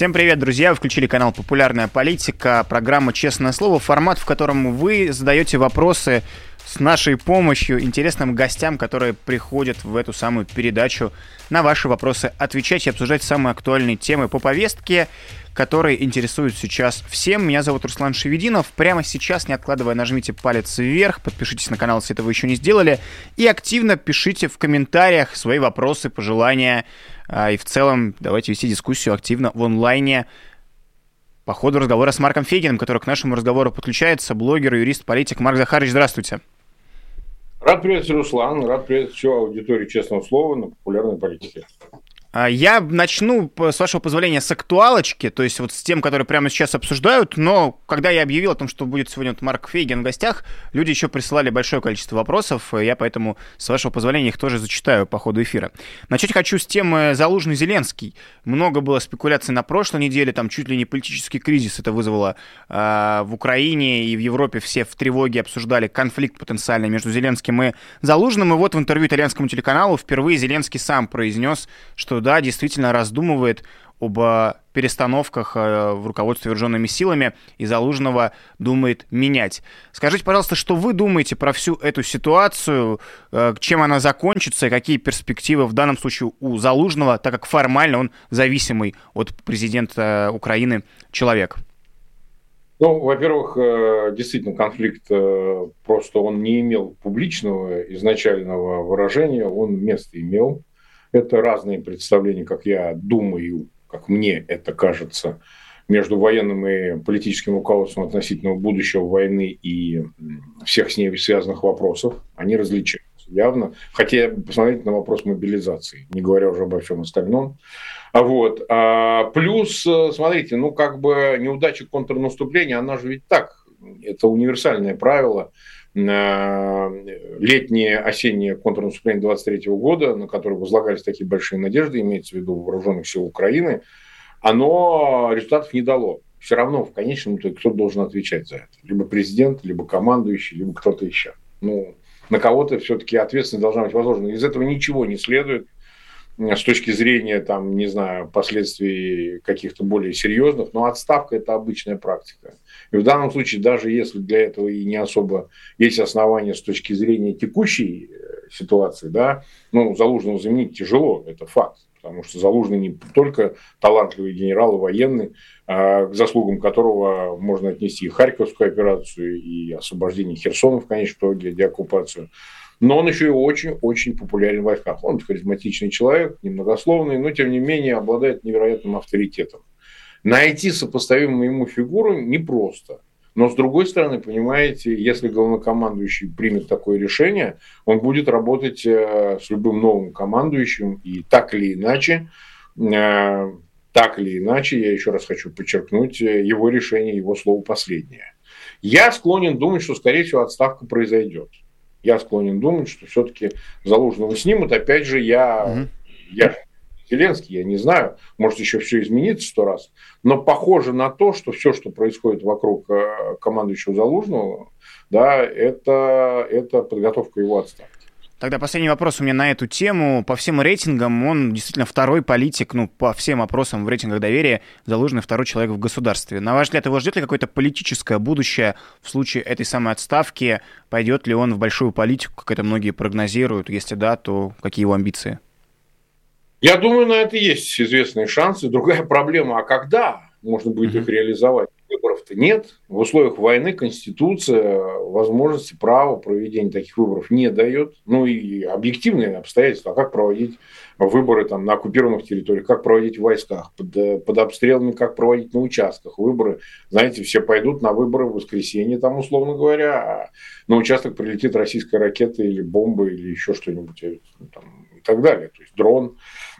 Всем привет, друзья! Вы включили канал «Популярная политика», программа «Честное слово», формат, в котором вы задаете вопросы с нашей помощью интересным гостям, которые приходят в эту самую передачу на ваши вопросы отвечать и обсуждать самые актуальные темы по повестке, которые интересуют сейчас всем. Меня зовут Руслан Шевединов. Прямо сейчас, не откладывая, нажмите палец вверх, подпишитесь на канал, если этого еще не сделали, и активно пишите в комментариях свои вопросы, пожелания, и в целом давайте вести дискуссию активно в онлайне по ходу разговора с Марком Фегиным, который к нашему разговору подключается, блогер, юрист, политик. Марк Захарович, здравствуйте. Рад приветствовать, Руслан. Рад приветствовать всю аудиторию «Честного слова» на популярной политике. А, я начну, с вашего позволения, с актуалочки, то есть вот с тем, которые прямо сейчас обсуждают, но когда я объявил о том, что будет сегодня вот Марк Фейген в гостях, люди еще присылали большое количество вопросов, я поэтому, с вашего позволения, их тоже зачитаю по ходу эфира. Начать хочу с темы Залужный-Зеленский. Много было спекуляций на прошлой неделе, там чуть ли не политический кризис это вызвало э, в Украине и в Европе, все в тревоге обсуждали конфликт потенциальный между Зеленским и Залужным, и вот в интервью итальянскому телеканалу впервые Зеленский сам произнес, что да, действительно раздумывает об э, перестановках э, в руководстве вооруженными силами и Залужного думает менять. Скажите, пожалуйста, что вы думаете про всю эту ситуацию, э, чем она закончится и какие перспективы в данном случае у Залужного, так как формально он зависимый от президента Украины человек? Ну, во-первых, действительно, конфликт просто он не имел публичного изначального выражения, он место имел. Это разные представления, как я думаю, как мне это кажется, между военным и политическим руководством относительно будущего войны и всех с ней связанных вопросов. Они различаются явно. Хотя посмотрите на вопрос мобилизации, не говоря уже обо всем остальном. А вот. А плюс, смотрите, ну как бы неудача контрнаступления, она же ведь так, это универсальное правило – летнее, осеннее контрнаступление 23 года, на которое возлагались такие большие надежды, имеется в виду вооруженных сил Украины, оно результатов не дало. Все равно в конечном итоге кто должен отвечать за это? Либо президент, либо командующий, либо кто-то еще. Ну, на кого-то все-таки ответственность должна быть возложена. Из этого ничего не следует с точки зрения, там, не знаю, последствий каких-то более серьезных, но отставка – это обычная практика. И в данном случае, даже если для этого и не особо есть основания с точки зрения текущей э, ситуации, да, ну, Залужного заменить тяжело, это факт. Потому что Залужный не только талантливый генерал и военный, а к заслугам которого можно отнести и Харьковскую операцию, и освобождение Херсона в конечном итоге, деоккупацию. Но он еще и очень-очень популярен в войсках. Он харизматичный человек, немногословный, но тем не менее обладает невероятным авторитетом. Найти сопоставимую ему фигуру непросто. Но с другой стороны, понимаете, если главнокомандующий примет такое решение, он будет работать э, с любым новым командующим и так или иначе, э, так или иначе, я еще раз хочу подчеркнуть, э, его решение, его слово последнее. Я склонен думать, что, скорее всего, отставка произойдет. Я склонен думать, что все-таки Залужного снимут. Опять же, я, угу. я Зеленский, я не знаю, может еще все изменится сто раз, но похоже на то, что все, что происходит вокруг э, командующего Залужного, да, это, это подготовка его отставки. Тогда последний вопрос у меня на эту тему. По всем рейтингам он действительно второй политик, ну, по всем опросам в рейтингах доверия, заложенный второй человек в государстве. На ваш взгляд, его ждет ли какое-то политическое будущее в случае этой самой отставки? Пойдет ли он в большую политику, как это многие прогнозируют? Если да, то какие его амбиции? Я думаю, на это есть известные шансы. Другая проблема, а когда можно будет их реализовать? Выборов-то нет. В условиях войны Конституция возможности права проведения таких выборов не дает. Ну и объективные обстоятельства. А как проводить выборы там, на оккупированных территориях, как проводить в войсках, под, под обстрелами, как проводить на участках выборы. Знаете, все пойдут на выборы в воскресенье, там, условно говоря, а на участок прилетит российская ракета или бомба или еще что-нибудь э, там, и так далее. То есть дрон Э,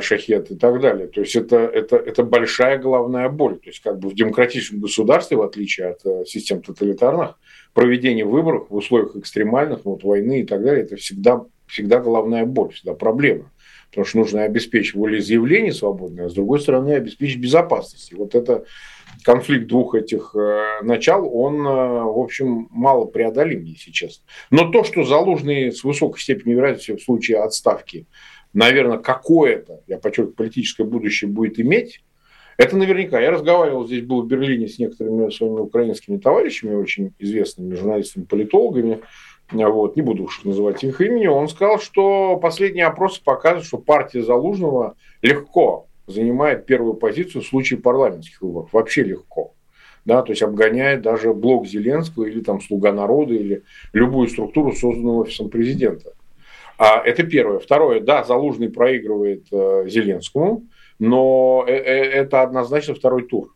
шахет и так далее. То есть это, это, это большая головная боль. То есть как бы в демократическом государстве, в отличие от э, систем тоталитарных, проведение выборов в условиях экстремальных, вот войны и так далее, это всегда, всегда головная боль, всегда проблема. потому что нужно обеспечить волеизъявление свободное, а с другой стороны обеспечить безопасность. И вот это конфликт двух этих э, начал, он, э, в общем, мало преодолим, если честно. Но то, что Залужный с высокой степенью вероятности в случае отставки, наверное, какое-то, я подчеркиваю, политическое будущее будет иметь, это наверняка. Я разговаривал здесь, был в Берлине с некоторыми своими украинскими товарищами, очень известными журналистами, политологами, вот, не буду уж называть их имени, он сказал, что последние опросы показывают, что партия Залужного легко занимает первую позицию в случае парламентских выборов. Вообще легко. Да, то есть обгоняет даже блок Зеленского или там Слуга народа или любую структуру, созданную офисом президента. А, это первое. Второе, да, Залужный проигрывает э, Зеленскому, но э, э, это однозначно второй тур.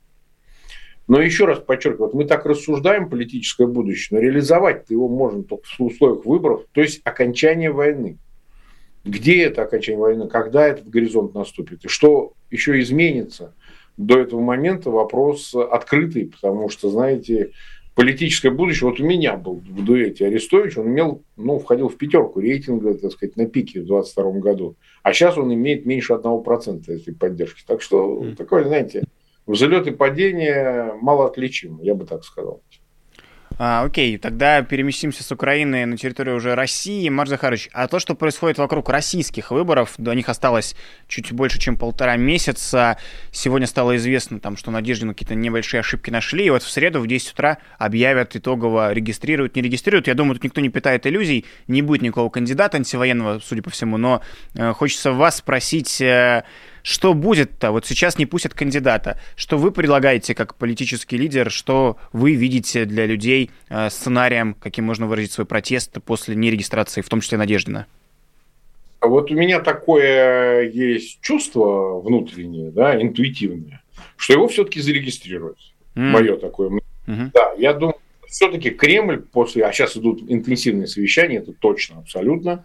Но еще раз подчеркиваю, вот мы так рассуждаем политическое будущее, но реализовать его можно только в условиях выборов, то есть окончание войны. Где это окончание войны, когда этот горизонт наступит, и что еще изменится до этого момента, вопрос открытый, потому что, знаете, политическое будущее, вот у меня был в дуэте Арестович, он имел, ну, входил в пятерку рейтинга, так сказать, на пике в 22 году, а сейчас он имеет меньше 1% этой поддержки. Так что, mm. такое, знаете, взлет и падение мало отличимы, я бы так сказал. А, окей, тогда переместимся с Украины на территорию уже России. Марш Захарович, а то, что происходит вокруг российских выборов, до них осталось чуть больше, чем полтора месяца. Сегодня стало известно, там, что Надеждину какие-то небольшие ошибки нашли, и вот в среду в 10 утра объявят итогово, регистрируют, не регистрируют. Я думаю, тут никто не питает иллюзий, не будет никакого кандидата антивоенного, судя по всему, но э, хочется вас спросить... Э, что будет-то? Вот сейчас не пустят кандидата. Что вы предлагаете как политический лидер? Что вы видите для людей э, сценарием, каким можно выразить свой протест после нерегистрации, в том числе Надеждина? Вот у меня такое есть чувство внутреннее, да, интуитивное, что его все-таки зарегистрируют. Mm. Мое такое. Mm-hmm. Да, я думаю, все-таки Кремль после, а сейчас идут интенсивные совещания, это точно, абсолютно,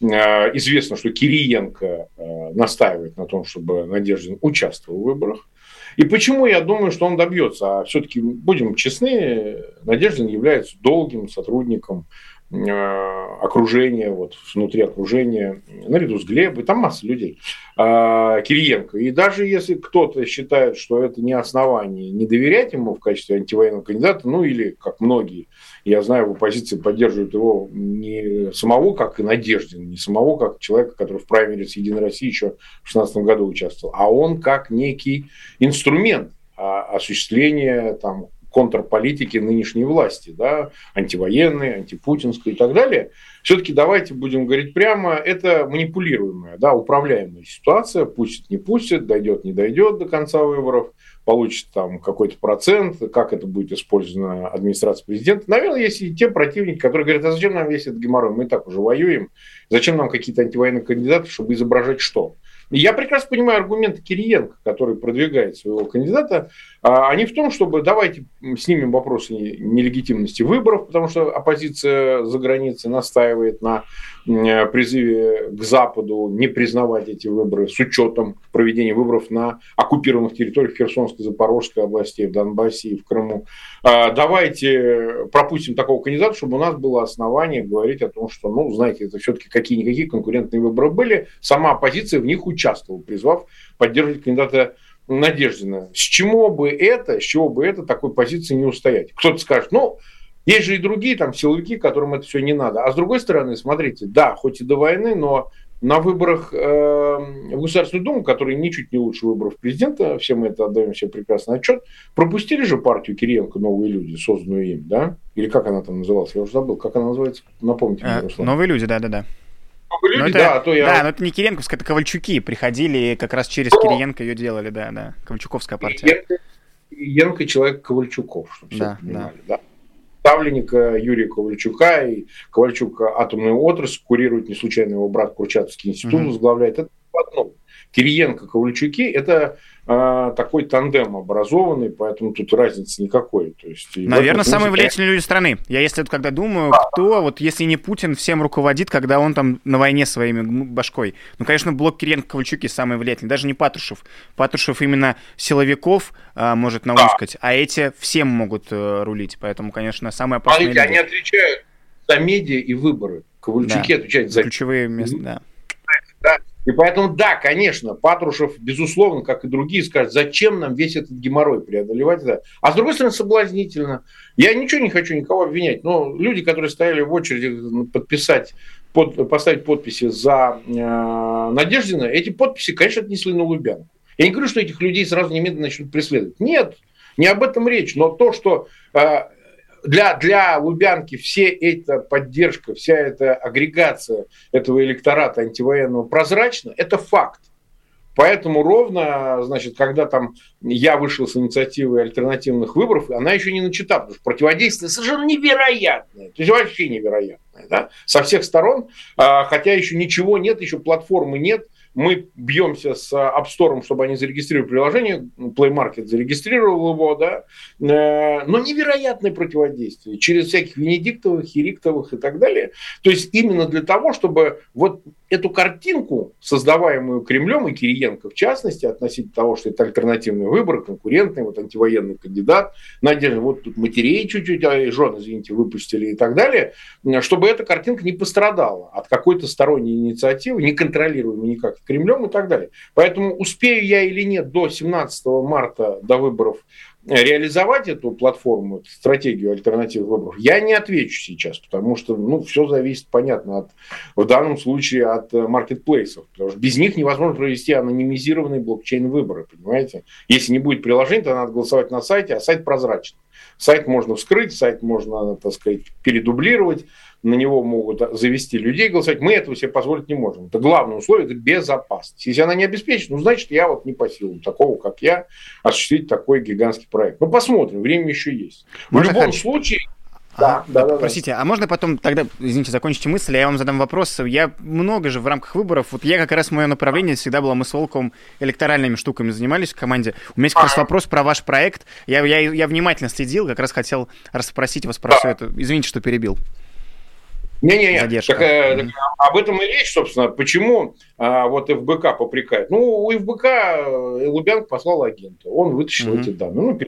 известно, что Кириенко э, настаивает на том, чтобы Надеждин участвовал в выборах. И почему я думаю, что он добьется? А все-таки, будем честны, Надеждин является долгим сотрудником Э, окружение, вот внутри окружения, наряду с Глебой, там масса людей, а, Кириенко. И даже если кто-то считает, что это не основание не доверять ему в качестве антивоенного кандидата, ну или, как многие, я знаю, в оппозиции поддерживают его не самого, как и Надеждин, не самого, как человека, который в праймере с Единой России еще в 2016 году участвовал, а он как некий инструмент а, осуществления там, контрполитики нынешней власти, да, антивоенной, антипутинской и так далее, все-таки давайте будем говорить прямо, это манипулируемая, да, управляемая ситуация, пустит, не пустит, дойдет, не дойдет до конца выборов, получит там какой-то процент, как это будет использовано администрацией президента. Наверное, есть и те противники, которые говорят, а зачем нам весь этот геморрой, мы и так уже воюем, зачем нам какие-то антивоенные кандидаты, чтобы изображать что? Я прекрасно понимаю аргументы Кириенко, который продвигает своего кандидата. А, они в том, чтобы давайте снимем вопросы нелегитимности выборов, потому что оппозиция за границей настаивает на призыве к Западу не признавать эти выборы с учетом проведения выборов на оккупированных территориях Херсонской, Запорожской областей, в Донбассе и в Крыму. А, давайте пропустим такого кандидата, чтобы у нас было основание говорить о том, что, ну, знаете, это все-таки какие-никакие конкурентные выборы были. Сама оппозиция в них участвовала, призвав поддерживать кандидата Надеждина. С чего бы это, с чего бы это такой позиции не устоять? Кто-то скажет, ну, есть же и другие там силовики, которым это все не надо. А с другой стороны, смотрите, да, хоть и до войны, но на выборах э, в Государственную Думу, которые ничуть не лучше выборов президента, все мы это отдаем себе прекрасный отчет, пропустили же партию Кириенко «Новые люди», созданную им, да? Или как она там называлась? Я уже забыл. Как она называется? Напомните мне, э, Руслан. «Новые люди», да-да-да. Люди, это, да, а то я... Да, но это не Кириенковская, это Ковальчуки приходили и как раз через но... Кириенко ее делали, да, да. Ковальчуковская партия. Кириенко, Кириенко человек Ковальчуков, чтобы да, все понимали, да. да ставленника Юрия Ковальчука, и Ковальчук атомную отрасль курирует, не случайно его брат Курчатовский институт mm-hmm. возглавляет. Это в одном. Кириенко, Ковальчуки – это э, такой тандем образованный, поэтому тут разницы никакой. То есть, Наверное, самые влиятельные люди страны. Я если когда думаю, а, кто, вот если не Путин, всем руководит, когда он там на войне своими башкой. Ну, конечно, блок Кириенко, Ковальчуки самый влиятельный, даже не Патрушев. Патрушев именно силовиков э, может науськать, да. а эти всем могут э, рулить. Поэтому, конечно, самые опасные Смотрите, люди. они отвечают за медиа и выборы. Ковальчуки да. отвечают за... Ключевые места, да. да И поэтому, да, конечно, Патрушев, безусловно, как и другие, скажет, зачем нам весь этот геморрой преодолевать. Да? А с другой стороны, соблазнительно. Я ничего не хочу никого обвинять, но люди, которые стояли в очереди подписать под, поставить подписи за э, Надеждина, эти подписи, конечно, отнесли на Лубянку. Я не говорю, что этих людей сразу немедленно начнут преследовать. Нет, не об этом речь. Но то, что э, для, для Лубянки все эта поддержка, вся эта агрегация этого электората антивоенного прозрачна, это факт. Поэтому ровно, значит, когда там я вышел с инициативой альтернативных выборов, она еще не начата, потому что противодействие совершенно невероятное, то есть вообще невероятное, да, со всех сторон, а, хотя еще ничего нет, еще платформы нет, мы бьемся с App Store, чтобы они зарегистрировали приложение, Play Market зарегистрировал его, да, э, но невероятное противодействие через всяких Венедиктовых, Хириктовых и так далее. То есть именно для того, чтобы вот эту картинку, создаваемую Кремлем и Кириенко в частности, относительно того, что это альтернативный выбор, конкурентный, вот антивоенный кандидат, надежда, вот тут матерей чуть-чуть, а и жен, извините, выпустили и так далее, чтобы эта картинка не пострадала от какой-то сторонней инициативы, не контролируемой никак Кремлем и так далее. Поэтому успею я или нет до 17 марта, до выборов, реализовать эту платформу, стратегию альтернативных выборов, я не отвечу сейчас, потому что ну, все зависит, понятно, от, в данном случае от э, маркетплейсов, потому что без них невозможно провести анонимизированные блокчейн-выборы, понимаете? Если не будет приложения, то надо голосовать на сайте, а сайт прозрачный. Сайт можно вскрыть, сайт можно, так сказать, передублировать, на него могут завести людей голосовать. Мы этого себе позволить не можем. Это главное условие, это безопасность. Если она не обеспечена, ну, значит, я вот не по силам такого, как я, осуществить такой гигантский проект. Ну, посмотрим, время еще есть. Можно в любом хочу... случае, да, а, да, да, простите, да. а можно потом тогда, извините, закончите мысль, а я вам задам вопрос. Я много же в рамках выборов, вот я как раз мое направление всегда было, мы с Волковым электоральными штуками занимались в команде. У меня есть как раз вопрос про ваш проект. Я, я, я внимательно следил, как раз хотел расспросить вас про все это. Извините, что перебил. Не-не-не, так, э, так, об этом и речь, собственно. Почему а, вот ФБК попрекает? Ну, у ФБК э, Лубянк послал агента, он вытащил mm-hmm. эти данные. Ну,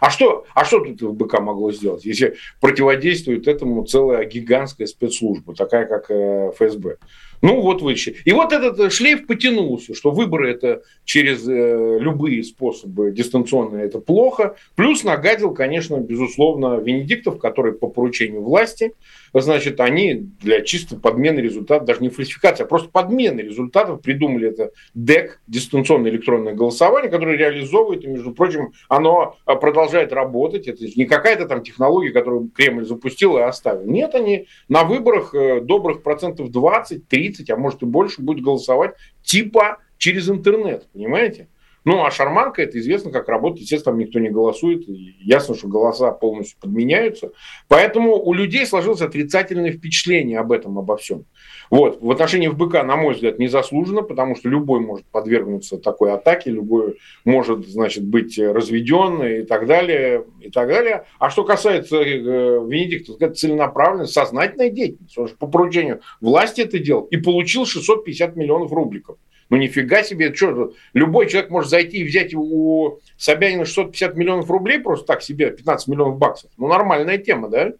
а что, а что тут ФБК могло сделать, если противодействует этому целая гигантская спецслужба, такая как э, ФСБ? Ну, вот вытащили. И вот этот шлейф потянулся, что выборы это через э, любые способы дистанционные это плохо. Плюс нагадил, конечно, безусловно, Венедиктов, который по поручению власти значит, они для чисто подмены результатов, даже не фальсификация, а просто подмены результатов придумали это ДЭК, дистанционное электронное голосование, которое реализовывает, и, между прочим, оно а, продолжает работать. Это не какая-то там технология, которую Кремль запустил и оставил. Нет, они на выборах э, добрых процентов 20-30, а может и больше будет голосовать типа через интернет, понимаете? Ну, а шарманка, это известно, как работает. Естественно, там никто не голосует. Ясно, что голоса полностью подменяются. Поэтому у людей сложилось отрицательное впечатление об этом, обо всем. Вот. В отношении ФБК, на мой взгляд, незаслуженно, потому что любой может подвергнуться такой атаке, любой может, значит, быть разведен и так далее, и так далее. А что касается э, Венедикта, это целенаправленная, сознательная деятельность. Он же по поручению власти это делал и получил 650 миллионов рубликов. Ну нифига себе, что, любой человек может зайти и взять у Собянина 650 миллионов рублей просто так себе, 15 миллионов баксов. Ну нормальная тема, да?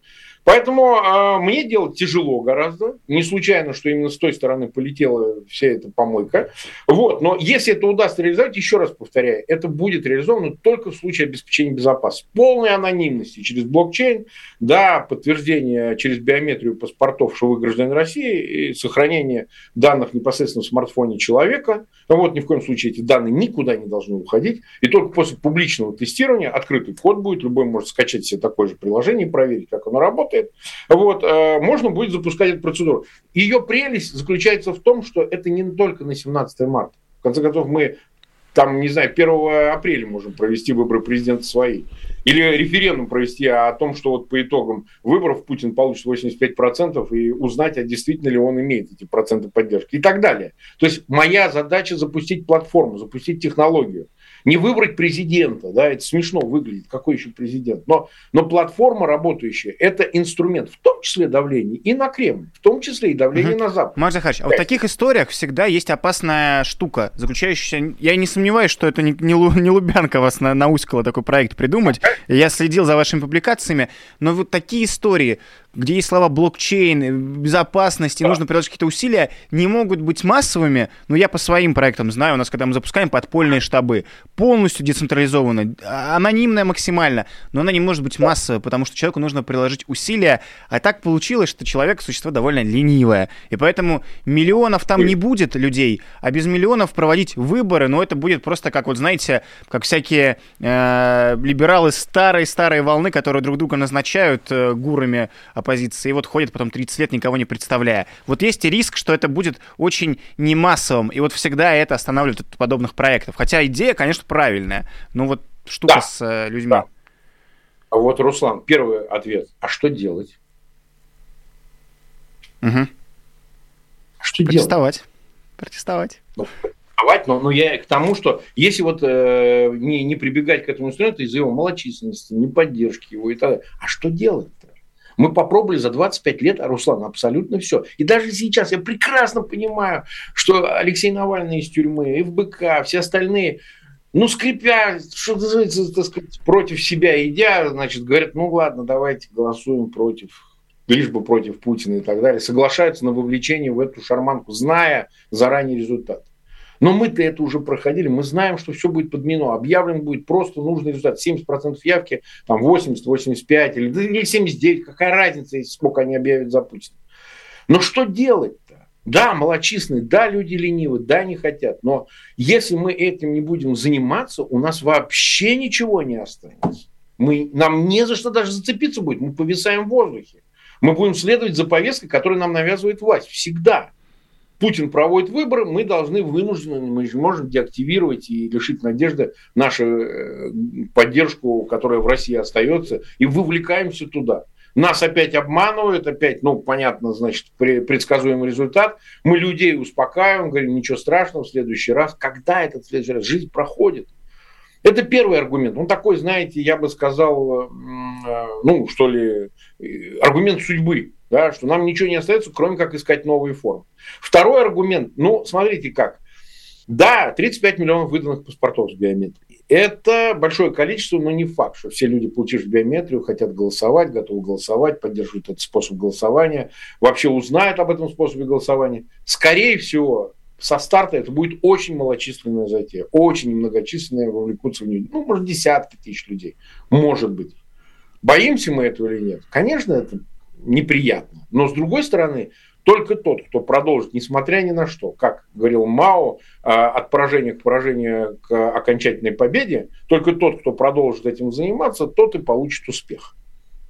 Поэтому э, мне делать тяжело гораздо. Не случайно, что именно с той стороны полетела вся эта помойка. Вот. Но если это удастся реализовать, еще раз повторяю, это будет реализовано только в случае обеспечения безопасности. Полной анонимности через блокчейн, да, подтверждение через биометрию паспортов, что вы гражданин России, и сохранение данных непосредственно в смартфоне человека. Вот, ни в коем случае эти данные никуда не должны уходить. И только после публичного тестирования открытый код будет, любой может скачать себе такое же приложение и проверить, как оно работает работает, вот, э, можно будет запускать эту процедуру. Ее прелесть заключается в том, что это не только на 17 марта. В конце концов, мы там, не знаю, 1 апреля можем провести выборы президента свои. Или референдум провести о том, что вот по итогам выборов Путин получит 85% и узнать, а действительно ли он имеет эти проценты поддержки и так далее. То есть моя задача запустить платформу, запустить технологию не выбрать президента, да, это смешно выглядит, какой еще президент, но, но платформа работающая, это инструмент, в том числе давление и на Кремль, в том числе и давление угу. на Запад. Марк Захарович, а в таких историях всегда есть опасная штука, заключающаяся, я не сомневаюсь, что это не, не, не Лубянка вас на, науськала такой проект придумать, я следил за вашими публикациями, но вот такие истории, где есть слова блокчейн, безопасность, и нужно приложить какие-то усилия, не могут быть массовыми. Но я по своим проектам знаю, у нас, когда мы запускаем подпольные штабы, полностью децентрализованно, а, анонимная максимально, но она не может быть массовой, потому что человеку нужно приложить усилия. А так получилось, что человек существо довольно ленивое. И поэтому миллионов там не будет людей, а без миллионов проводить выборы, ну, это будет просто как, вот знаете, как всякие э, либералы старой-старой волны, которые друг друга назначают э, гурами оппозиции, и вот ходят потом 30 лет, никого не представляя. Вот есть риск, что это будет очень не массовым, и вот всегда это останавливает от подобных проектов. Хотя идея, конечно, правильная, но вот штука да. с э, людьми. Да. А вот, Руслан, первый ответ. А что делать? Угу. Что Протестовать. делать? Протестовать. Ну, протестовать, но, но я к тому, что если вот э, не, не прибегать к этому инструменту из-за его малочисленности, не поддержки его и так далее, а что делать-то? Мы попробовали за 25 лет, а Руслан, абсолютно все. И даже сейчас я прекрасно понимаю, что Алексей Навальный из тюрьмы, ФБК, все остальные, ну, скрипя, что так сказать, против себя идя, значит, говорят, ну ладно, давайте голосуем против лишь бы против Путина и так далее, соглашаются на вовлечение в эту шарманку, зная заранее результат. Но мы-то это уже проходили, мы знаем, что все будет подменено. Объявлен будет просто нужный результат. 70% явки, там 80, 85 или, или 79, какая разница, если сколько они объявят за Путина. Но что делать-то? Да, малочисленные, да, люди ленивы, да, не хотят. Но если мы этим не будем заниматься, у нас вообще ничего не останется. Мы, нам не за что даже зацепиться будет. Мы повисаем в воздухе. Мы будем следовать за повесткой, которую нам навязывает власть. Всегда. Путин проводит выборы, мы должны вынуждены, мы же можем деактивировать и лишить надежды нашу э, поддержку, которая в России остается, и вовлекаемся туда. Нас опять обманывают, опять, ну, понятно, значит, предсказуемый результат. Мы людей успокаиваем, говорим, ничего страшного, в следующий раз. Когда этот следующий раз? Жизнь проходит. Это первый аргумент. Он такой, знаете, я бы сказал, э, ну, что ли, аргумент судьбы, да, что нам ничего не остается, кроме как искать новые формы. Второй аргумент, ну, смотрите как. Да, 35 миллионов выданных паспортов с биометрией. Это большое количество, но не факт, что все люди, получив биометрию, хотят голосовать, готовы голосовать, поддерживают этот способ голосования, вообще узнают об этом способе голосования. Скорее всего, со старта это будет очень малочисленная затея. Очень немногочисленная вовлекутся в нее. Ну, может, десятки тысяч людей. Может быть. Боимся мы этого или нет? Конечно, это неприятно. Но, с другой стороны, только тот, кто продолжит, несмотря ни на что, как говорил Мао, а, от поражения к поражению к окончательной победе, только тот, кто продолжит этим заниматься, тот и получит успех.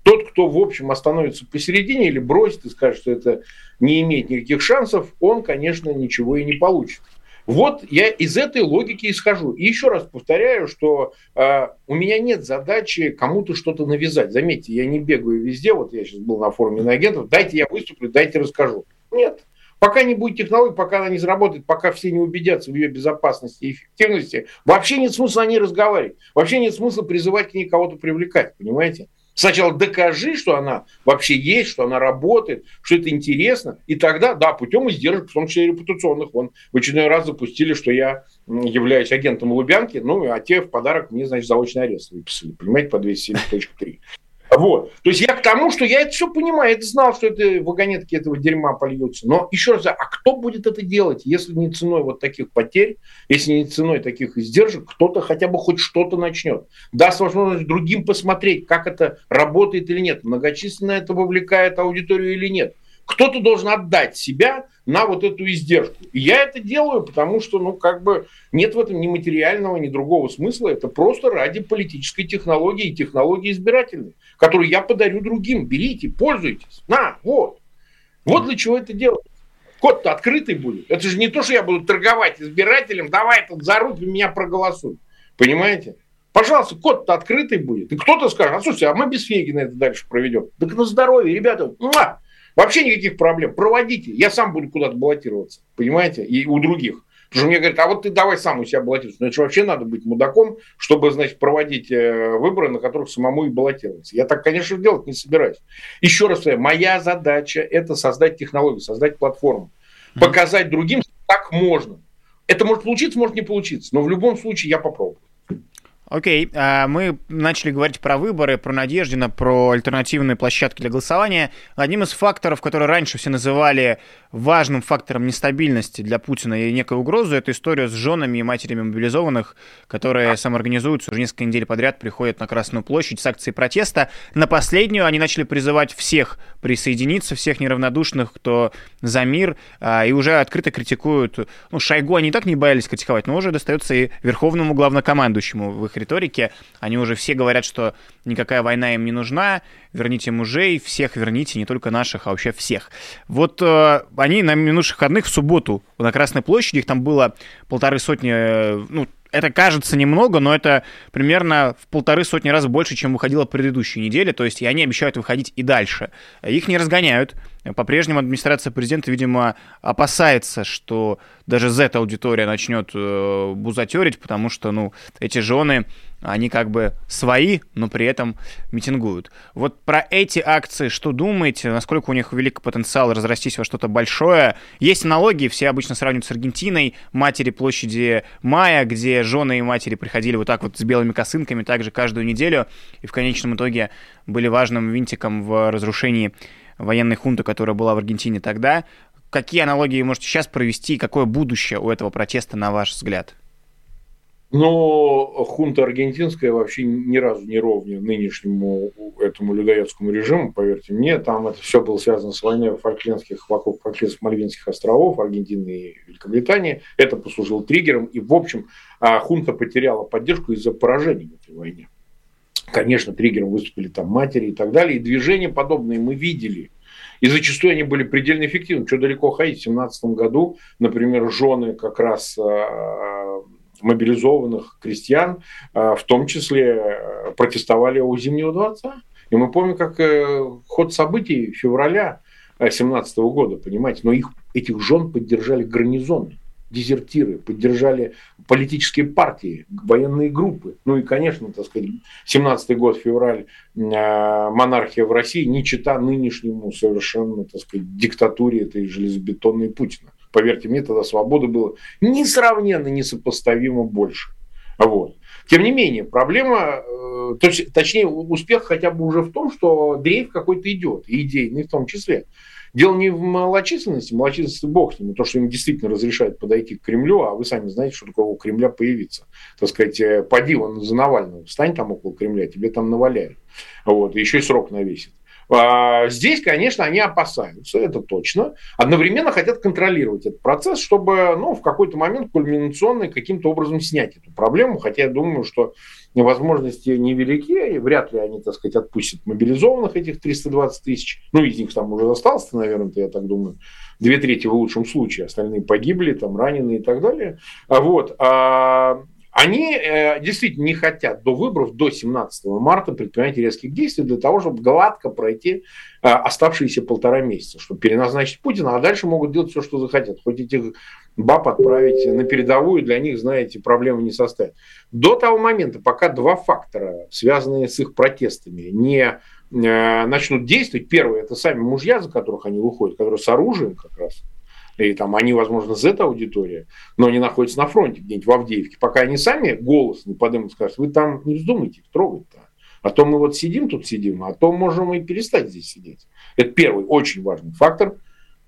Тот, кто, в общем, остановится посередине или бросит и скажет, что это не имеет никаких шансов, он, конечно, ничего и не получит. Вот я из этой логики исхожу. И еще раз повторяю, что э, у меня нет задачи кому-то что-то навязать. Заметьте, я не бегаю везде. Вот я сейчас был на форуме на агентов. Дайте я выступлю, дайте расскажу. Нет. Пока не будет технологии, пока она не заработает, пока все не убедятся в ее безопасности и эффективности, вообще нет смысла о ней разговаривать. Вообще нет смысла призывать к ней кого-то привлекать. Понимаете? Сначала докажи, что она вообще есть, что она работает, что это интересно, и тогда, да, путем издержек, в том числе репутационных. Вон в очередной раз запустили, что я являюсь агентом Лубянки, ну, а те в подарок мне, значит, заочный арест выписали, понимаете, по 207.3. Вот. То есть я к тому, что я это все понимаю, я это знал, что это вагонетки этого дерьма польются. Но еще раз, а кто будет это делать, если не ценой вот таких потерь, если не ценой таких издержек, кто-то хотя бы хоть что-то начнет. Даст возможность другим посмотреть, как это работает или нет, многочисленно это вовлекает аудиторию или нет кто-то должен отдать себя на вот эту издержку. И я это делаю, потому что, ну, как бы нет в этом ни материального, ни другого смысла. Это просто ради политической технологии и технологии избирательной, которую я подарю другим. Берите, пользуйтесь. На, вот. Вот для чего это делать. Код-то открытый будет. Это же не то, что я буду торговать избирателем, давай тут за руки меня проголосуй. Понимаете? Пожалуйста, код-то открытый будет. И кто-то скажет, а слушайте, а мы без Фегина это дальше проведем. Так на здоровье, ребята. Муа! Вообще никаких проблем. Проводите. Я сам буду куда-то баллотироваться. Понимаете? И у других. Потому что мне говорят, а вот ты давай сам у себя баллотируйся. Же вообще надо быть мудаком, чтобы, значит, проводить э, выборы, на которых самому и баллотироваться. Я так, конечно, делать не собираюсь. Еще раз говорю, моя задача – это создать технологию, создать платформу. Показать другим, как можно. Это может получиться, может не получиться. Но в любом случае я попробую. Окей, okay. мы начали говорить про выборы, про Надеждина, про альтернативные площадки для голосования. Одним из факторов, которые раньше все называли важным фактором нестабильности для Путина и некой угрозы, это история с женами и матерями мобилизованных, которые самоорганизуются уже несколько недель подряд, приходят на Красную площадь с акцией протеста. На последнюю они начали призывать всех присоединиться, всех неравнодушных, кто за мир, а, и уже открыто критикуют. Ну, Шойгу они так не боялись критиковать, но уже достается и верховному главнокомандующему в их риторике. Они уже все говорят, что никакая война им не нужна, верните мужей, всех верните, не только наших, а вообще всех. Вот э, они на минувших выходных в субботу на Красной площади, их там было полторы сотни, э, ну, это кажется немного, но это примерно в полторы сотни раз больше, чем выходило предыдущей неделе, то есть и они обещают выходить и дальше. Их не разгоняют. По-прежнему администрация президента, видимо, опасается, что даже Z-аудитория начнет э, бузатерить, потому что, ну, эти жены они как бы свои, но при этом митингуют. Вот про эти акции что думаете? Насколько у них велик потенциал разрастись во что-то большое? Есть аналогии, все обычно сравнивают с Аргентиной, матери площади Мая, где жены и матери приходили вот так вот с белыми косынками также каждую неделю, и в конечном итоге были важным винтиком в разрушении военной хунты, которая была в Аргентине тогда. Какие аналогии можете сейчас провести? Какое будущее у этого протеста, на ваш взгляд? Но хунта аргентинская вообще ни разу не ровня нынешнему этому людоедскому режиму, поверьте мне. Там это все было связано с войной фольклендских, вокруг фольклендских Мальвинских островов, Аргентины и Великобритании. Это послужило триггером. И, в общем, а, хунта потеряла поддержку из-за поражений в этой войне. Конечно, триггером выступили там матери и так далее. И движения подобные мы видели. И зачастую они были предельно эффективны. Что далеко ходить? В 2017 году, например, жены как раз а, мобилизованных крестьян, а, в том числе э, протестовали у Зимнего дворца. И мы помним, как э, ход событий февраля 2017 э, года, понимаете, но их, этих жен поддержали гарнизоны, дезертиры, поддержали политические партии, военные группы. Ну и, конечно, так сказать, 17 год, февраль, монархия в России не чита нынешнему совершенно, так сказать, диктатуре этой железобетонной Путина. Поверьте мне, тогда свободы было несравненно, несопоставимо больше. Вот. Тем не менее, проблема, э, точнее, успех хотя бы уже в том, что дрейф какой-то идет, и идейный в том числе. Дело не в малочисленности, малочисленности бог с ним, то, что им действительно разрешают подойти к Кремлю, а вы сами знаете, что такое у Кремля появиться. Так сказать, э, поди он за Навального, встань там около Кремля, тебе там наваляют. Вот, еще и срок навесит. А, здесь, конечно, они опасаются, это точно. Одновременно хотят контролировать этот процесс, чтобы ну, в какой-то момент кульминационный каким-то образом снять эту проблему. Хотя я думаю, что возможности невелики, и вряд ли они, так сказать, отпустят мобилизованных этих 320 тысяч. Ну, из них там уже осталось, наверное, я так думаю, две трети в лучшем случае, остальные погибли, там раненые и так далее. А Вот. А они э, действительно не хотят до выборов, до 17 марта предпринять резких действий для того, чтобы гладко пройти э, оставшиеся полтора месяца, чтобы переназначить Путина, а дальше могут делать все, что захотят. Хоть этих баб отправить на передовую, для них, знаете, проблемы не составит. До того момента, пока два фактора, связанные с их протестами, не э, начнут действовать. Первое, это сами мужья, за которых они выходят, которые с оружием как раз, и там они, возможно, Z-аудитория, но они находятся на фронте где-нибудь в Авдеевке, пока они сами голос не поднимут, скажут, вы там не вздумайте трогать-то. А то мы вот сидим тут сидим, а то можем и перестать здесь сидеть. Это первый очень важный фактор.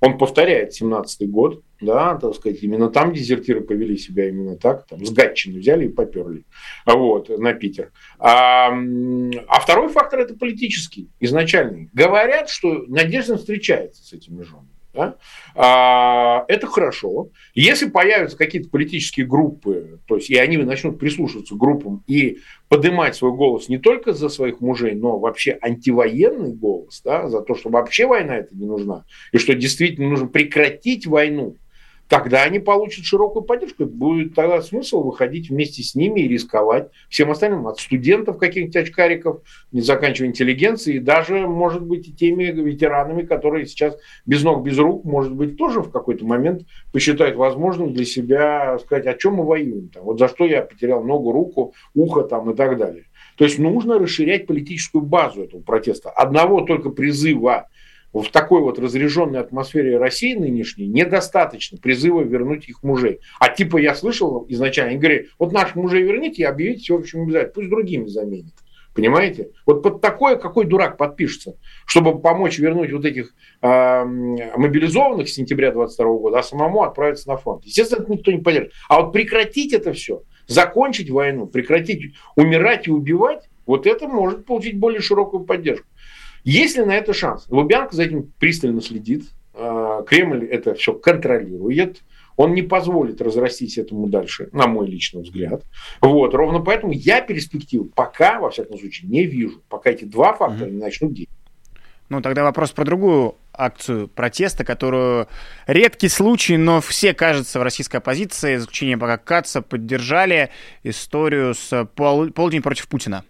Он повторяет 17-й год, да, так сказать, именно там дезертиры повели себя именно так, там с Гатчины взяли и поперли, вот, на Питер. А, а второй фактор это политический, изначальный. Говорят, что Надежда встречается с этими женами. Да? А, это хорошо. Если появятся какие-то политические группы, то есть и они начнут прислушиваться к группам и поднимать свой голос не только за своих мужей, но вообще антивоенный голос, да, за то, что вообще война это не нужна, и что действительно нужно прекратить войну, тогда они получат широкую поддержку. Будет тогда смысл выходить вместе с ними и рисковать всем остальным. От студентов каких-нибудь очкариков, не заканчивая интеллигенцией, и даже, может быть, и теми ветеранами, которые сейчас без ног, без рук, может быть, тоже в какой-то момент посчитают возможным для себя сказать, о чем мы воюем. Там, вот за что я потерял ногу, руку, ухо там, и так далее. То есть нужно расширять политическую базу этого протеста. Одного только призыва в такой вот разряженной атмосфере России нынешней недостаточно призыва вернуть их мужей. А типа я слышал изначально, они говорят, вот наших мужей верните и объявите всеобщим обязательно, пусть другими заменят. Понимаете? Вот под такое какой дурак подпишется, чтобы помочь вернуть вот этих э, мобилизованных с сентября 22 года, а самому отправиться на фронт. Естественно, это никто не поддержит. А вот прекратить это все, закончить войну, прекратить умирать и убивать, вот это может получить более широкую поддержку. Есть ли на это шанс? Лубянка за этим пристально следит. Э, Кремль это все контролирует. Он не позволит разрастись этому дальше, на мой личный взгляд. Вот, ровно поэтому я перспективу пока, во всяком случае, не вижу, пока эти два фактора не начнут действовать. Ну, тогда вопрос про другую акцию протеста, которую редкий случай, но все, кажется, в российской оппозиции, за исключением пока Каца, поддержали историю с пол... полдень против Путина.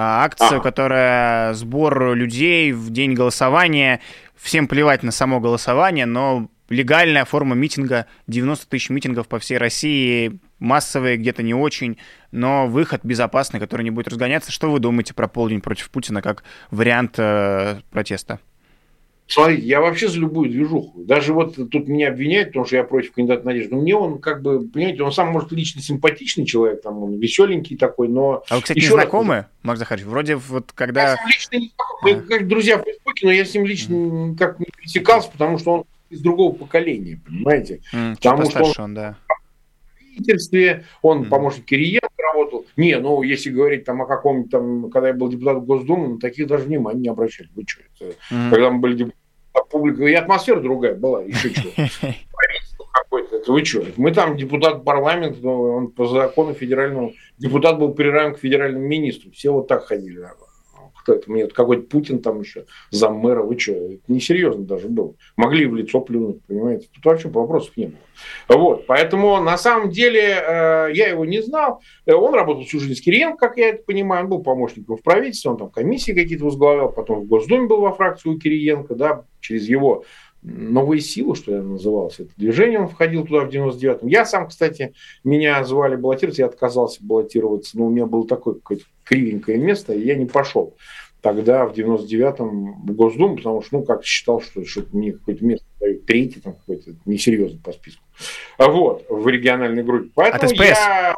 А, акцию, которая сбор людей в день голосования. Всем плевать на само голосование, но легальная форма митинга, 90 тысяч митингов по всей России, массовые, где-то не очень, но выход безопасный, который не будет разгоняться. Что вы думаете про полдень против Путина как вариант э, протеста? Смотрите, я вообще за любую движуху. Даже вот тут меня обвиняют, потому что я против кандидата Надежды. Но мне он как бы, понимаете, он сам может лично симпатичный человек, там он веселенький такой, но... А вы, кстати, не знакомы, раз... Макс Захарович? Вроде вот когда... Я с ним лично не знаком. Мы как друзья в Фейсбуке, но я с ним лично как не пересекался, потому что он из другого поколения, понимаете? Mm, Потому что он, он да. Правительстве, он mm. помощник Кириенко работал. Не, ну, если говорить там о каком-то там, когда я был депутатом Госдумы, на таких даже внимания не обращали. Вы что, это, mm. когда мы были депутатом, публика, и атмосфера другая была, еще что. это вы что? Мы там депутат парламента, он по закону федерального, депутат был приравнен к федеральному министру, все вот так ходили кто это мне, какой-то Путин там еще, заммэра, вы что, это несерьезно даже было. Могли в лицо плюнуть, понимаете, тут вообще вопросов не было. Вот, поэтому на самом деле э, я его не знал, э, он работал всю жизнь с Кириенко, как я это понимаю, он был помощником в правительстве, он там комиссии какие-то возглавлял, потом в Госдуме был во фракции у Кириенко, да, через его новые силы, что я назывался, это движение, он входил туда в 99-м. Я сам, кстати, меня звали баллотироваться, я отказался баллотироваться, но у меня было такое какое-то кривенькое место, и я не пошел тогда в 99-м в Госдуму, потому что, ну, как считал, что, что мне какое-то место дают, третий там какой-то, несерьезно по списку. Вот, в региональной группе. Поэтому от СПС? Я...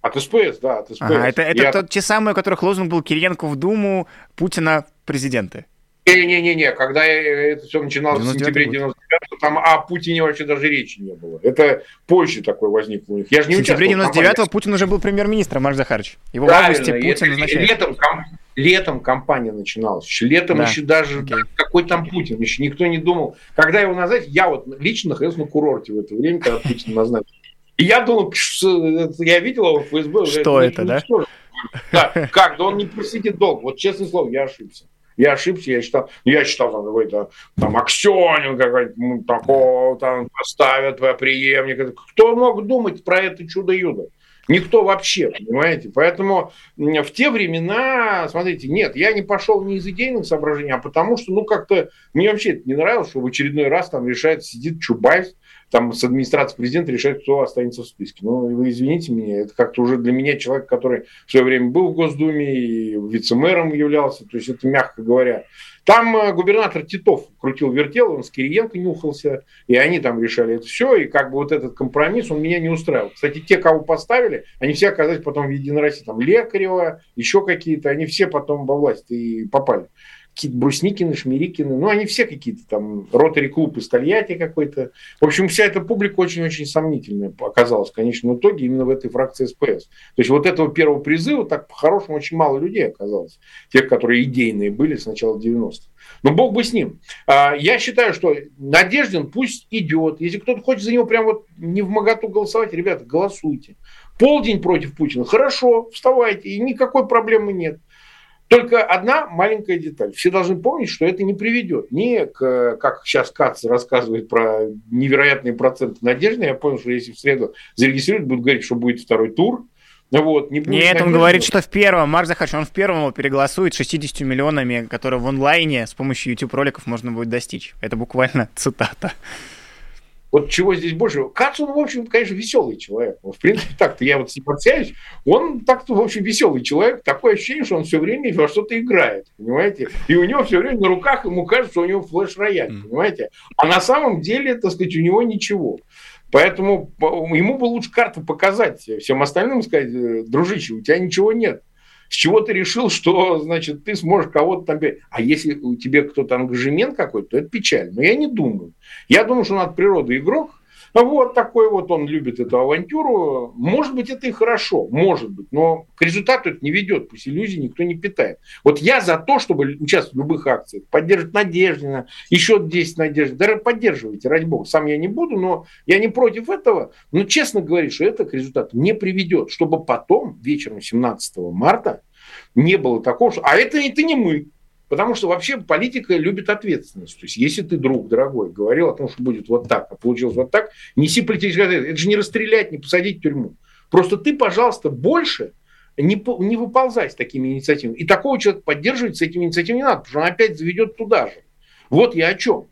От СПС, да, от СПС. Ага, это это я... тот, те самые, у которых лозунг был Кириенко в Думу, Путина в президенты. Не-не-не, когда это все начиналось в сентябре 99 там о Путине вообще даже речи не было. Это позже такой возник у них. Я же не в сентябре 99 Путин уже был премьер-министром, Марк Захарович. Его Правильно, в августе Путин назначает. Летом, летом кампания начиналась. Еще летом да. еще даже okay. какой там Путин, еще никто не думал. Когда его назначить, я вот лично находился на курорте в это время, когда Путин назначил. И я думал, я видел его в ФСБ. Что это, да? Да, как? Да он не просидит долго. Вот честное слово, я ошибся. Я ошибся, я считал, ну, я считал там какой-то там Аксенин какой-то, ну, такого там поставят преемника. Кто мог думать про это чудо-юдо? Никто вообще, понимаете? Поэтому в те времена, смотрите, нет, я не пошел не из идейных соображений, а потому что, ну, как-то мне вообще это не нравилось, что в очередной раз там решает, сидит Чубайс, там с администрации президента решает, кто останется в списке. Ну, вы извините меня, это как-то уже для меня человек, который в свое время был в Госдуме и вице-мэром являлся, то есть это мягко говоря. Там э, губернатор Титов крутил вертел, он с Кириенко нюхался, и они там решали это все, и как бы вот этот компромисс, он меня не устраивал. Кстати, те, кого поставили, они все оказались потом в Единой России, там Лекарева, еще какие-то, они все потом во власть и попали какие-то Брусникины, Шмирикины, ну, они все какие-то там, ротари клуб из Тольятти какой-то. В общем, вся эта публика очень-очень сомнительная оказалась в конечном итоге именно в этой фракции СПС. То есть вот этого первого призыва так по-хорошему очень мало людей оказалось. Тех, которые идейные были с начала 90-х. Но бог бы с ним. А, я считаю, что Надеждин пусть идет. Если кто-то хочет за него прям вот не в моготу голосовать, ребята, голосуйте. Полдень против Путина. Хорошо, вставайте, и никакой проблемы нет. Только одна маленькая деталь. Все должны помнить, что это не приведет ни к, как сейчас Кац рассказывает про невероятные проценты надежды. Я понял, что если в среду зарегистрируют, будут говорить, что будет второй тур. Вот, не Нет, надежды. он говорит, что в первом, Марк Захарович, он в первом его переголосует 60 миллионами, которые в онлайне с помощью YouTube роликов можно будет достичь. Это буквально цитата. Вот чего здесь больше? Кац, он, в общем, конечно, веселый человек. В принципе, так-то я вот с ним общаюсь. Он так-то, в общем, веселый человек. Такое ощущение, что он все время во что-то играет, понимаете? И у него все время на руках ему кажется, что у него флеш-рояль, понимаете? А на самом деле, так сказать, у него ничего. Поэтому ему бы лучше карту показать всем остальным, сказать, «Э, дружище, у тебя ничего нет. С чего ты решил, что, значит, ты сможешь кого-то там... А если у тебя кто-то ангажемент какой-то, то это печально. Но я не думаю. Я думаю, что он от природы игрок, вот такой вот он любит эту авантюру. Может быть, это и хорошо, может быть, но к результату это не ведет, пусть иллюзий никто не питает. Вот я за то, чтобы участвовать в любых акциях, поддерживать Надеждина, еще 10 Надежд, даже поддерживайте, ради бога. Сам я не буду, но я не против этого. Но честно говорить, что это к результату не приведет, чтобы потом вечером 17 марта не было такого, что а это, это не мы, Потому что вообще политика любит ответственность. То есть, если ты, друг дорогой, говорил о том, что будет вот так, а получилось вот так, неси политическую ответственность. Это же не расстрелять, не посадить в тюрьму. Просто ты, пожалуйста, больше не, не выползай с такими инициативами. И такого человека поддерживать с этими инициативами не надо, потому что он опять заведет туда же. Вот я о чем.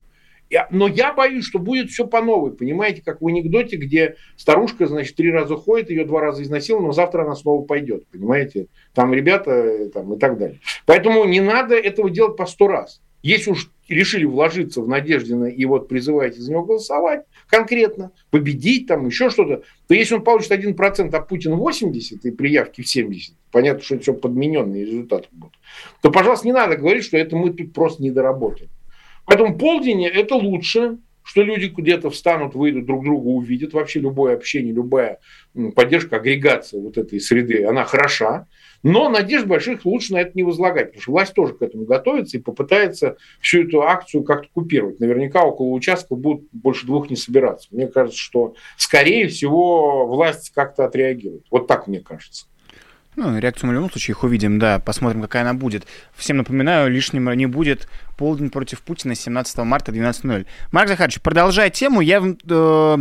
Но я боюсь, что будет все по новой. Понимаете, как в анекдоте, где старушка, значит, три раза ходит, ее два раза изнасиловала, но завтра она снова пойдет. Понимаете? Там ребята э, там, и так далее. Поэтому не надо этого делать по сто раз. Если уж решили вложиться в Надеждина и вот призываете за него голосовать конкретно, победить там, еще что-то, то если он получит 1%, а Путин 80 и приявки в 70, понятно, что это все подмененные результаты будут, то, пожалуйста, не надо говорить, что это мы тут просто не доработали. Поэтому полдень – это лучше, что люди где-то встанут, выйдут, друг друга увидят. Вообще любое общение, любая поддержка, агрегация вот этой среды, она хороша. Но надежд больших лучше на это не возлагать, потому что власть тоже к этому готовится и попытается всю эту акцию как-то купировать. Наверняка около участков будут больше двух не собираться. Мне кажется, что, скорее всего, власть как-то отреагирует. Вот так мне кажется. Ну, реакцию мы в любом случае их увидим, да, посмотрим, какая она будет. Всем напоминаю, лишним не будет полдень против Путина 17 марта 12.00. Марк Захарович, продолжая тему, я... Э,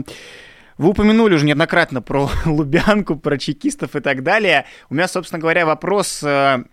вы упомянули уже неоднократно про Лубянку, про чекистов и так далее. У меня, собственно говоря, вопрос э,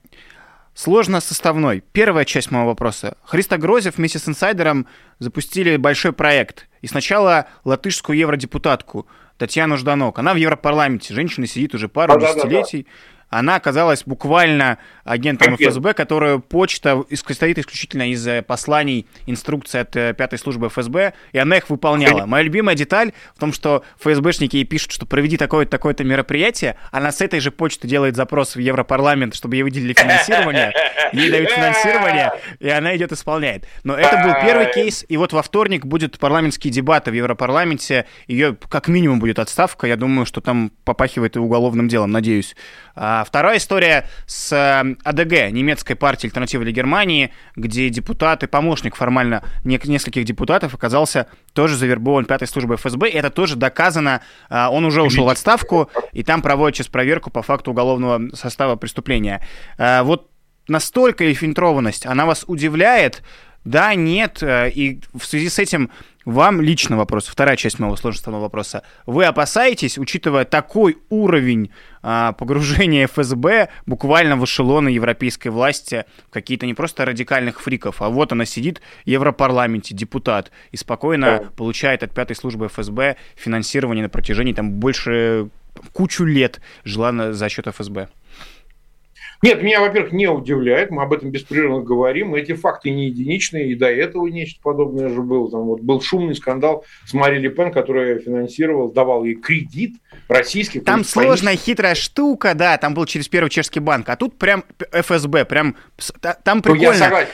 сложно составной. Первая часть моего вопроса. Христа Грозев вместе с инсайдером запустили большой проект. И сначала латышскую евродепутатку Татьяну Жданок. Она в Европарламенте. Женщина сидит уже пару да, десятилетий. Да, да, да она оказалась буквально агентом ФСБ, которую почта состоит исключительно из э, посланий, инструкций от э, пятой службы ФСБ, и она их выполняла. Моя любимая деталь в том, что ФСБшники ей пишут, что проведи такое-то такое-то мероприятие, она с этой же почты делает запрос в Европарламент, чтобы ей выделили финансирование, ей дают финансирование, и она идет исполняет. Но это был первый кейс, и вот во вторник будет парламентские дебаты в Европарламенте, ее как минимум будет отставка, я думаю, что там попахивает и уголовным делом, надеюсь. А вторая история с э, АДГ, немецкой партии альтернативы для Германии, где депутат и помощник формально нескольких депутатов оказался тоже завербован пятой службой ФСБ, и это тоже доказано. А, он уже ушел в отставку, и там проводят сейчас проверку по факту уголовного состава преступления. А, вот настолько фильтрованность, она вас удивляет, да, нет, э, и в связи с этим вам лично вопрос, вторая часть моего сложного вопроса. Вы опасаетесь, учитывая такой уровень а, погружения ФСБ буквально в эшелоны европейской власти, какие-то не просто радикальных фриков, а вот она сидит в Европарламенте, депутат, и спокойно да. получает от пятой службы ФСБ финансирование на протяжении там больше кучу лет, желательно за счет ФСБ? Нет, меня, во-первых, не удивляет, мы об этом беспрерывно говорим, эти факты не единичные, и до этого нечто подобное же было. Там вот был шумный скандал с Мари Ле Пен, которая финансировал, давал ей кредит российский. Там сложная, хитрая штука, да, там был через первый чешский банк, а тут прям ФСБ, прям там ну, прикольно.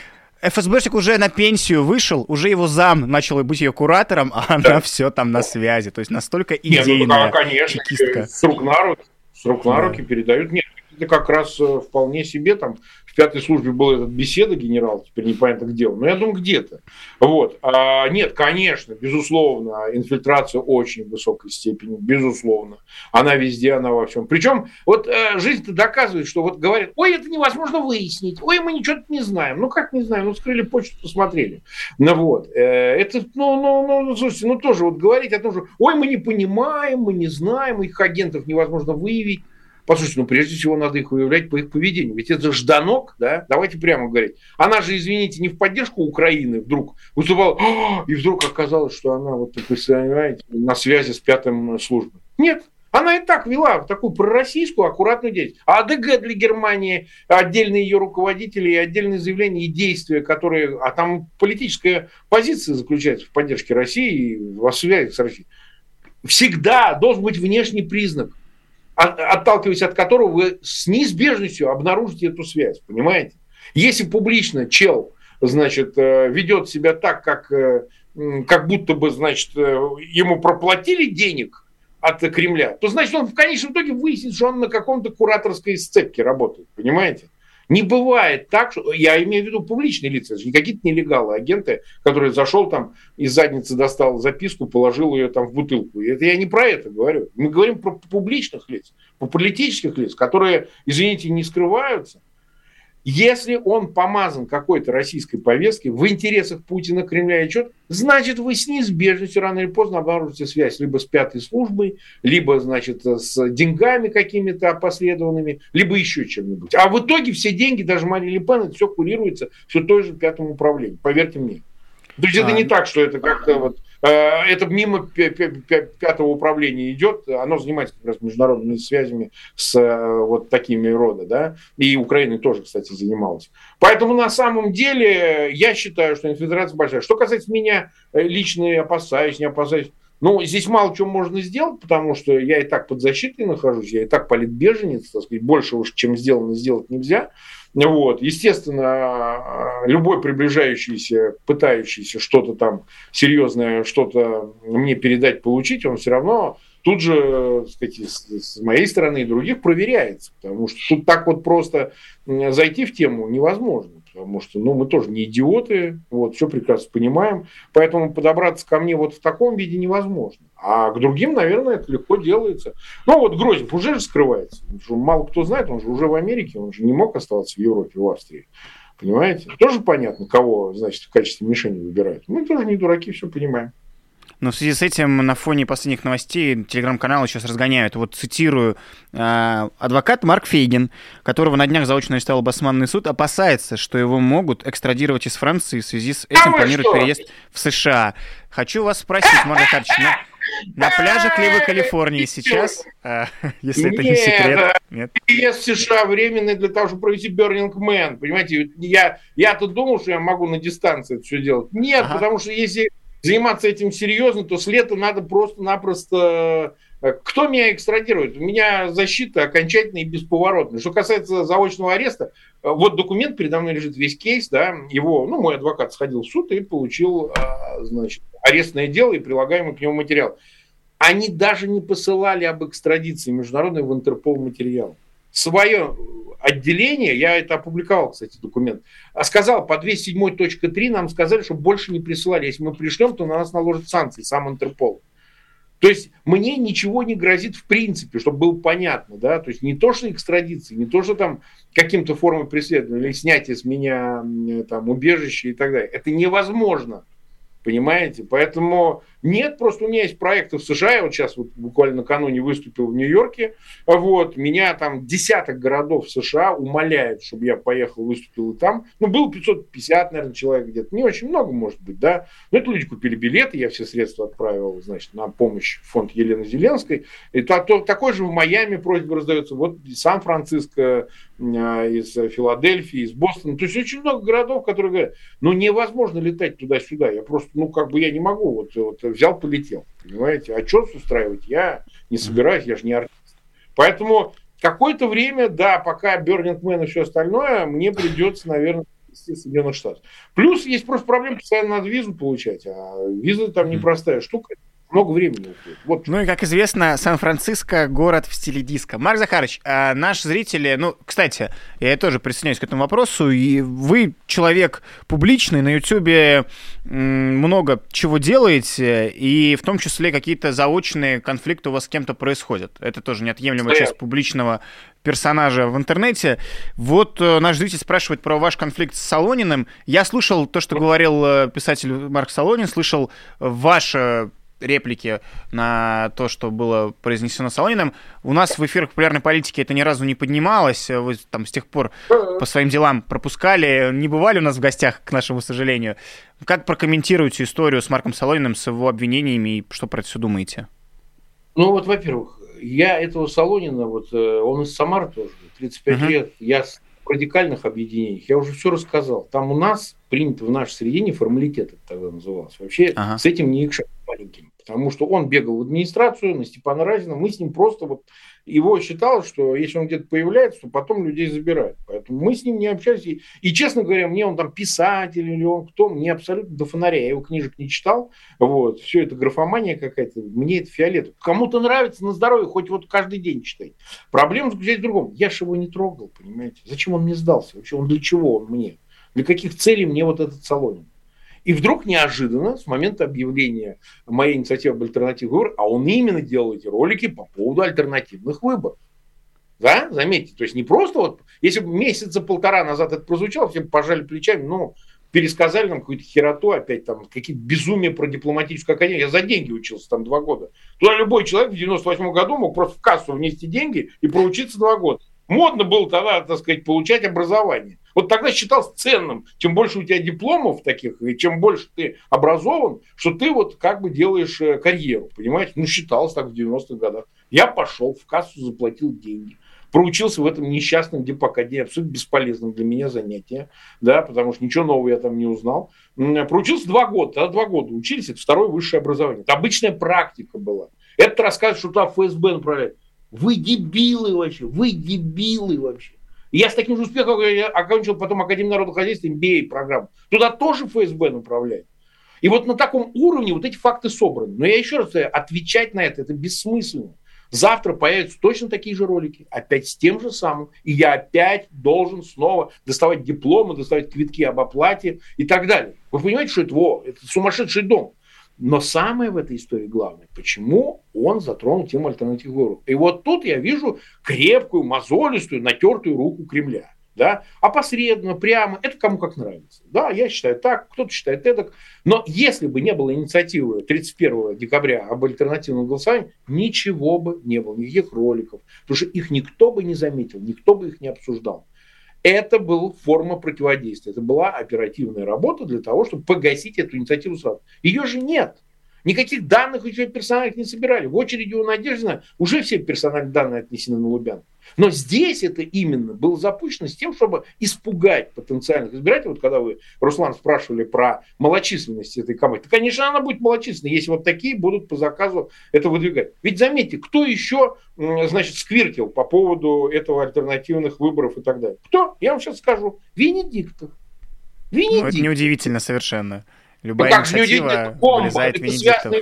ФСБшник уже на пенсию вышел, уже его зам начал быть ее куратором, а она да. все там на связи. То есть настолько идейная Нет, ну, да, конечно, чекистка. С рук на руки, с рук на руки передают. Нет, это как раз э, вполне себе там в пятой службе был этот беседа генерал, теперь непонятно где он, но я думаю где-то. Вот. А, нет, конечно, безусловно, инфильтрация очень высокой степени, безусловно. Она везде, она во всем. Причем вот э, жизнь-то доказывает, что вот говорят, ой, это невозможно выяснить, ой, мы ничего не знаем. Ну как не знаем, ну скрыли почту, посмотрели. Ну вот. Э, это, ну, ну, ну, ну, слушайте, ну тоже вот говорить о том, что, ой, мы не понимаем, мы не знаем, их агентов невозможно выявить. Послушайте, ну прежде всего надо их выявлять по их поведению. Ведь это Жданок, да, давайте прямо говорить. Она же, извините, не в поддержку Украины вдруг выступала, и вдруг оказалось, что она, вот, представляете, на связи с пятым службой. Нет, она и так вела такую пророссийскую, аккуратную деятельность. А АДГ для Германии, отдельные ее руководители и отдельные заявления и действия, которые... А там политическая позиция заключается в поддержке России и в связи с Россией. Всегда должен быть внешний признак, отталкиваясь от которого вы с неизбежностью обнаружите эту связь. Понимаете? Если публично чел значит, э, ведет себя так, как, э, как будто бы, значит, э, ему проплатили денег – от Кремля, то значит он в конечном итоге выяснит, что он на каком-то кураторской сцепке работает. Понимаете? Не бывает так, что я имею в виду публичные лица, это же не какие-то нелегалы, агенты, которые зашел там из задницы достал записку, положил ее там в бутылку. Это я не про это говорю. Мы говорим про публичных лиц, про политических лиц, которые, извините, не скрываются, если он помазан какой-то российской повесткой в интересах Путина, Кремля и чего значит, вы с неизбежностью рано или поздно обнаружите связь либо с пятой службой, либо, значит, с деньгами какими-то опосредованными, либо еще чем-нибудь. А в итоге все деньги, даже Марии Ле Пен, это все курируется все той же пятому управлению, поверьте мне. То есть а, это не так, что это как-то вот э, это мимо пятого управления идет, оно занимается как раз международными связями с э, вот такими рода, да, и Украина тоже, кстати, занималась. Поэтому на самом деле я считаю, что инфильтрация большая. Что касается меня, э, лично опасаюсь, не опасаюсь, ну, здесь мало чего можно сделать, потому что я и так под защитой нахожусь, я и так политбеженец, так сказать, больше уж, чем сделано, сделать нельзя. Вот. Естественно, любой приближающийся, пытающийся что-то там серьезное, что-то мне передать, получить, он все равно тут же, так сказать, с моей стороны и других проверяется. Потому что тут так вот просто зайти в тему невозможно потому что ну, мы тоже не идиоты, вот, все прекрасно понимаем, поэтому подобраться ко мне вот в таком виде невозможно. А к другим, наверное, это легко делается. Ну вот Грозев уже же скрывается. Мало кто знает, он же уже в Америке, он же не мог оставаться в Европе, в Австрии. Понимаете? Тоже понятно, кого, значит, в качестве мишени выбирают. Мы тоже не дураки, все понимаем. Но в связи с этим на фоне последних новостей телеграм-каналы сейчас разгоняют. Вот цитирую, э, адвокат Марк Фейгин, которого на днях заочно арестовал Басманный суд, опасается, что его могут экстрадировать из Франции в связи с этим планирует переезд в США. Хочу вас спросить, Марк Захарович, на, на пляжах ли вы Калифорнии сейчас, э, если это не секрет? Нет. Переезд в США временный для того, чтобы провести Burning Man. Понимаете, я, я-то думал, что я могу на дистанции это все делать. Нет, ага. потому что если заниматься этим серьезно, то с лета надо просто-напросто... Э, кто меня экстрадирует? У меня защита окончательная и бесповоротная. Что касается заочного ареста, э, вот документ передо мной лежит весь кейс, да, его, ну, мой адвокат сходил в суд и получил, э, значит, арестное дело и прилагаемый к нему материал. Они даже не посылали об экстрадиции международной в Интерпол материал. Свое отделение, я это опубликовал, кстати, документ, а сказал, по 207.3 нам сказали, что больше не присылали. Если мы пришлем, то на нас наложат санкции, сам Интерпол. То есть мне ничего не грозит в принципе, чтобы было понятно, да, то есть не то, что экстрадиции, не то, что там каким-то формой преследования или снятие с меня там убежища и так далее. Это невозможно. Понимаете? Поэтому нет, просто у меня есть проекты в США. Я вот сейчас вот буквально накануне выступил в Нью-Йорке. Вот, меня там десяток городов США умоляют, чтобы я поехал, выступил и там. Ну, было 550, наверное, человек где-то. Не очень много, может быть, да. Но это люди купили билеты, я все средства отправил, значит, на помощь фонд Елены Зеленской. И то, то, такой же в Майами просьба раздается. Вот Сан-Франциско, а, из Филадельфии, из Бостона. То есть очень много городов, которые говорят, ну невозможно летать туда-сюда. Я просто, ну как бы я не могу. Вот, вот взял, полетел. Понимаете? А что устраивать? Я не собираюсь, я же не артист. Поэтому какое-то время, да, пока Burning Man и все остальное, мне придется, наверное, Соединенных Штатов. Плюс есть просто проблема постоянно надо визу получать, а виза там непростая штука много времени уходит. Вот. Ну и, как известно, Сан-Франциско — город в стиле диска. Марк Захарович, а наш зрители... Ну, кстати, я тоже присоединяюсь к этому вопросу. И вы человек публичный, на Ютьюбе много чего делаете, и в том числе какие-то заочные конфликты у вас с кем-то происходят. Это тоже неотъемлемая Стоят. часть публичного персонажа в интернете. Вот э, наш зритель спрашивает про ваш конфликт с Солониным. Я слушал то, что говорил э, писатель Марк Солонин, слышал ваше реплики на то, что было произнесено Солониным. У нас в эфирах популярной политики это ни разу не поднималось. Вы там с тех пор по своим делам пропускали. Не бывали у нас в гостях, к нашему сожалению. Как прокомментируете историю с Марком Солониным, с его обвинениями и что про это все думаете? Ну вот, во-первых, я этого Солонина, вот э, он из Самары тоже, 35 uh-huh. лет, я радикальных объединениях, я уже все рассказал. Там у нас принято в нашей среде неформалитет, это тогда называлось. Вообще ага. с этим не их маленьким. Потому что он бегал в администрацию на Степана Разина, мы с ним просто вот его считалось, что если он где-то появляется, то потом людей забирают. Поэтому мы с ним не общались. И, и честно говоря, мне он там писатель или он кто, мне абсолютно до фонаря. Я его книжек не читал. Вот. Все это графомания какая-то. Мне это фиолет. Кому-то нравится на здоровье, хоть вот каждый день читай. Проблема заключается в другом. Я же его не трогал, понимаете. Зачем он мне сдался? Вообще он для чего он мне? Для каких целей мне вот этот Солонин? И вдруг неожиданно, с момента объявления моей инициативы об альтернативных выборах, а он именно делал эти ролики по поводу альтернативных выборов. Да, заметьте, то есть не просто вот, если бы месяца полтора назад это прозвучало, все пожали плечами, ну, пересказали нам какую-то хероту опять, там, какие-то безумия про дипломатическую академию. Я за деньги учился там два года. Туда любой человек в 98 году мог просто в кассу внести деньги и проучиться два года. Модно было тогда, так сказать, получать образование. Вот тогда считалось ценным, чем больше у тебя дипломов таких, и чем больше ты образован, что ты вот как бы делаешь э, карьеру, понимаете? Ну, считалось так в 90-х годах. Я пошел в кассу, заплатил деньги проучился в этом несчастном депакаде, абсолютно бесполезном для меня занятие, да, потому что ничего нового я там не узнал. Проучился два года, тогда два года учились, это второе высшее образование. Это обычная практика была. Это рассказывает, что туда ФСБ направляет. Вы дебилы вообще, вы дебилы вообще. Я с таким же успехом я окончил потом Академию народного хозяйства, MBA программу. Туда тоже ФСБ направляет. И вот на таком уровне вот эти факты собраны. Но я еще раз говорю, отвечать на это, это бессмысленно. Завтра появятся точно такие же ролики, опять с тем же самым. И я опять должен снова доставать дипломы, доставать квитки об оплате и так далее. Вы понимаете, что это, во, это сумасшедший дом. Но самое в этой истории главное, почему он затронул тему альтернативных выборов. И вот тут я вижу крепкую, мозолистую, натертую руку Кремля. Да? Опосредованно, прямо, это кому как нравится. Да, я считаю так, кто-то считает это. Но если бы не было инициативы 31 декабря об альтернативном голосовании, ничего бы не было, никаких роликов. Потому что их никто бы не заметил, никто бы их не обсуждал. Это была форма противодействия. Это была оперативная работа для того, чтобы погасить эту инициативу сразу. Ее же нет. Никаких данных еще персональных не собирали. В очереди у Надеждина уже все персональные данные отнесены на Лубянку. Но здесь это именно было запущено с тем, чтобы испугать потенциальных избирателей. Вот когда вы, Руслан, спрашивали про малочисленность этой команды, то, конечно, она будет малочисленной, если вот такие будут по заказу это выдвигать. Ведь заметьте, кто еще, значит, сквиртил по поводу этого альтернативных выборов и так далее? Кто? Я вам сейчас скажу. Венедиктов. Венедиктов. Ну, это неудивительно совершенно. Любая ну, как же неудивительно? Вылезает Венедиктов.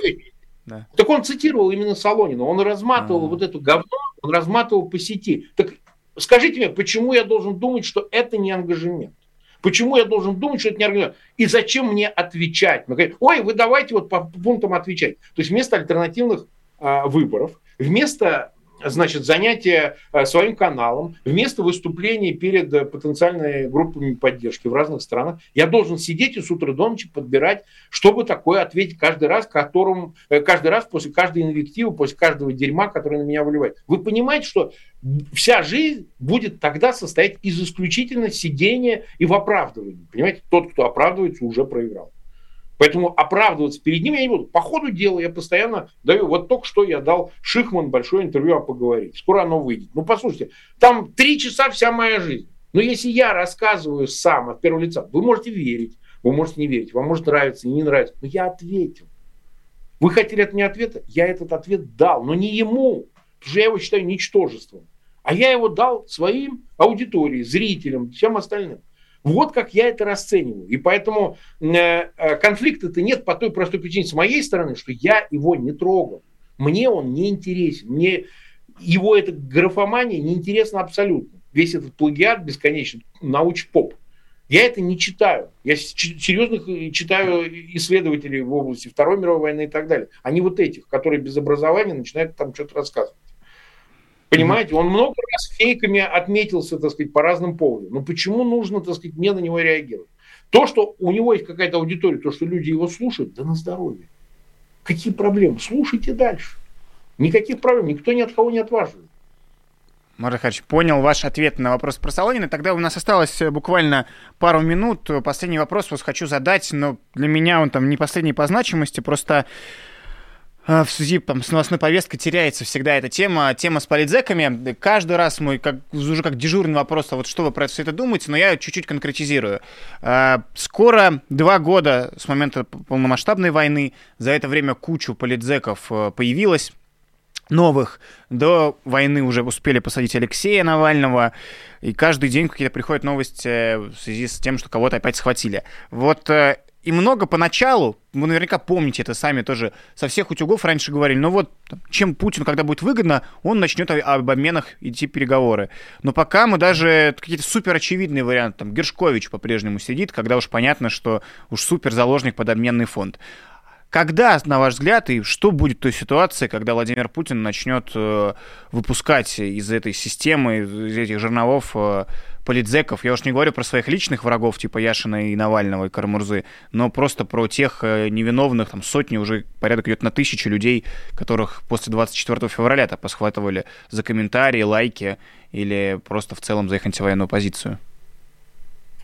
Да. Так он цитировал именно Солонина, он разматывал А-а-а. вот эту говно, он разматывал по сети. Так скажите мне, почему я должен думать, что это не ангажемент? Почему я должен думать, что это не ангажемент? И зачем мне отвечать? Мы говорим, ой, вы давайте вот по пунктам отвечать. То есть вместо альтернативных а, выборов, вместо значит, занятие э, своим каналом, вместо выступлений перед э, потенциальными группами поддержки в разных странах, я должен сидеть и с утра до ночи подбирать, чтобы такое ответить каждый раз, которым, э, каждый раз после каждой инвективы, после каждого дерьма, который на меня выливает. Вы понимаете, что вся жизнь будет тогда состоять из исключительно сидения и в оправдывании. Понимаете, тот, кто оправдывается, уже проиграл. Поэтому оправдываться перед ним я не буду. По ходу дела я постоянно даю. Вот только что я дал Шихман большое интервью, а поговорить. Скоро оно выйдет. Ну, послушайте, там три часа вся моя жизнь. Но если я рассказываю сам от первого лица, вы можете верить, вы можете не верить, вам может нравиться не нравится. Но я ответил. Вы хотели от меня ответа? Я этот ответ дал, но не ему, потому что я его считаю ничтожеством. А я его дал своим аудитории, зрителям, всем остальным. Вот как я это расцениваю. И поэтому э, э, конфликта-то нет по той простой причине с моей стороны, что я его не трогал. Мне он не интересен. Мне его эта графомания не интересна абсолютно. Весь этот плагиат бесконечный, науч-поп. Я это не читаю. Я серьезных э, читаю исследователей в области Второй мировой войны и так далее. Они вот этих, которые без образования начинают там что-то рассказывать. Понимаете, он много раз фейками отметился, так сказать, по разным поводам. Но почему нужно, так сказать, мне на него реагировать? То, что у него есть какая-то аудитория, то, что люди его слушают, да на здоровье. Какие проблемы? Слушайте дальше. Никаких проблем, никто ни от кого не отваживает. Марат Харч, понял ваш ответ на вопрос про Солонина. Тогда у нас осталось э, буквально пару минут. Последний вопрос вас хочу задать, но для меня он там не последний по значимости, просто в связи там, с новостной повесткой теряется всегда эта тема, тема с политзеками. Каждый раз мой, как, уже как дежурный вопрос, а вот что вы про все это думаете, но я чуть-чуть конкретизирую. Э, скоро два года с момента полномасштабной войны, за это время кучу политзеков появилось, новых. До войны уже успели посадить Алексея Навального, и каждый день какие-то приходят новости э, в связи с тем, что кого-то опять схватили. Вот э, и много поначалу, вы наверняка помните это сами тоже, со всех утюгов раньше говорили, ну вот, чем Путин, когда будет выгодно, он начнет об обменах идти переговоры. Но пока мы даже какие-то супер очевидные варианты, там Гершкович по-прежнему сидит, когда уж понятно, что уж супер заложник под обменный фонд. Когда, на ваш взгляд, и что будет той ситуации, когда Владимир Путин начнет э, выпускать из этой системы, из этих жерновов э, политзеков, я уж не говорю про своих личных врагов, типа Яшина и Навального и Карамурзы, но просто про тех э, невиновных, там сотни, уже порядок идет на тысячи людей, которых после 24 февраля-то посхватывали за комментарии, лайки или просто в целом за их антивоенную позицию.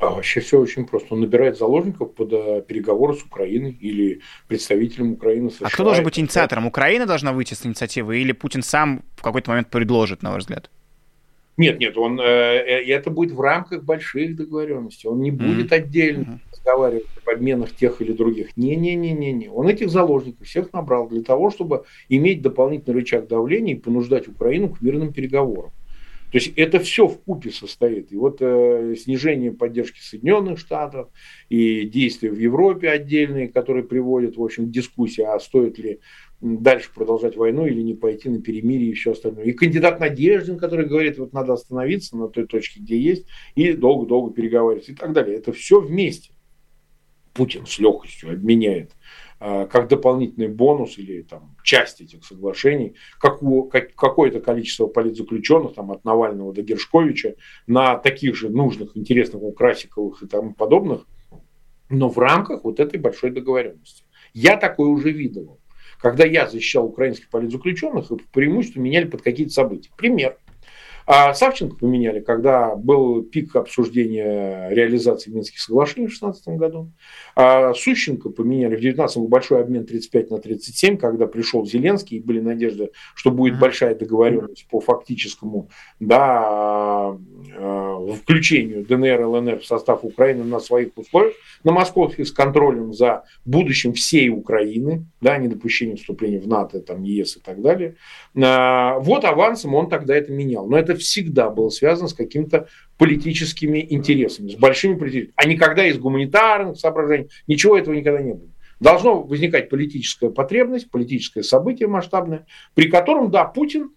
А вообще все очень просто. Он набирает заложников под э, переговоры с Украиной или представителем Украины США. А кто должен быть инициатором? Украина должна выйти с инициативы или Путин сам в какой-то момент предложит, на ваш взгляд? Нет, нет, он, э, э это будет в рамках больших договоренностей. Он не будет mm-hmm. отдельно mm-hmm. разговаривать об обменах тех или других. Не-не-не-не-не. Он этих заложников всех набрал для того, чтобы иметь дополнительный рычаг давления и понуждать Украину к мирным переговорам. То есть это все в купе состоит. И вот э, снижение поддержки Соединенных Штатов и действия в Европе отдельные, которые приводят, в общем, к дискуссии, а стоит ли дальше продолжать войну или не пойти на перемирие и все остальное. И кандидат Надеждин, который говорит, вот надо остановиться на той точке, где есть, и долго-долго переговаривать и так далее. Это все вместе. Путин с легкостью обменяет как дополнительный бонус или там, часть этих соглашений как, какое-то количество политзаключенных там, от Навального до Гершковича на таких же нужных, интересных, у и тому подобных, но в рамках вот этой большой договоренности. Я такое уже видел. Когда я защищал украинских политзаключенных, преимущество меняли под какие-то события. Пример. А Савченко поменяли, когда был пик обсуждения реализации Минских соглашений в 2016 году. А Сущенко поменяли в 2019 большой обмен 35 на 37, когда пришел Зеленский, и были надежды, что будет большая договоренность по фактическому да, э, включению ДНР и ЛНР в состав Украины на своих условиях, на московских с контролем за будущим всей Украины, да, недопущением вступления в НАТО, там, ЕС и так далее. А, вот авансом он тогда это менял. Но это всегда было связано с какими-то политическими интересами, с большими политическими, а никогда из гуманитарных соображений, ничего этого никогда не было. Должно возникать политическая потребность, политическое событие масштабное, при котором, да, Путин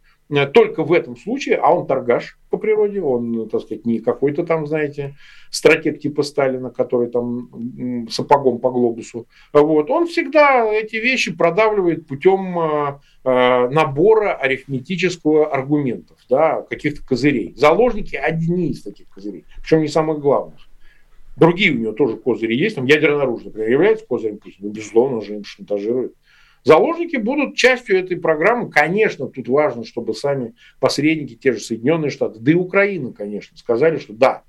только в этом случае, а он торгаш по природе, он, так сказать, не какой-то там, знаете, стратег типа Сталина, который там сапогом по глобусу. Вот. Он всегда эти вещи продавливает путем э, э, набора арифметического аргументов, да, каких-то козырей. Заложники одни из таких козырей, причем не самых главных. Другие у него тоже козыри есть, там ядерное оружие, например, является козырем Путина, безусловно, он же им шантажирует. Заложники будут частью этой программы. Конечно, тут важно, чтобы сами посредники, те же Соединенные Штаты, да и Украина, конечно, сказали, что да,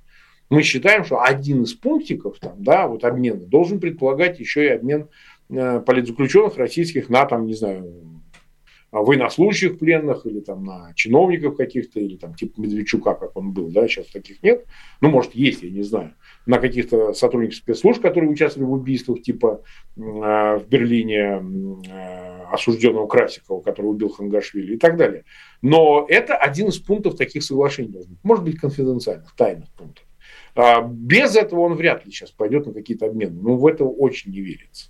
мы считаем, что один из пунктиков там, да, вот обмена должен предполагать еще и обмен э, политзаключенных российских на, там, не знаю, военнослужащих пленных или там на чиновников каких-то, или там типа Медведчука, как он был, да, сейчас таких нет. Ну, может, есть, я не знаю на каких-то сотрудников спецслужб, которые участвовали в убийствах, типа э, в Берлине э, осужденного Красикова, который убил Хангашвили и так далее. Но это один из пунктов таких соглашений Может быть, конфиденциальных, тайных пунктов. А без этого он вряд ли сейчас пойдет на какие-то обмены. Ну, в это очень не верится.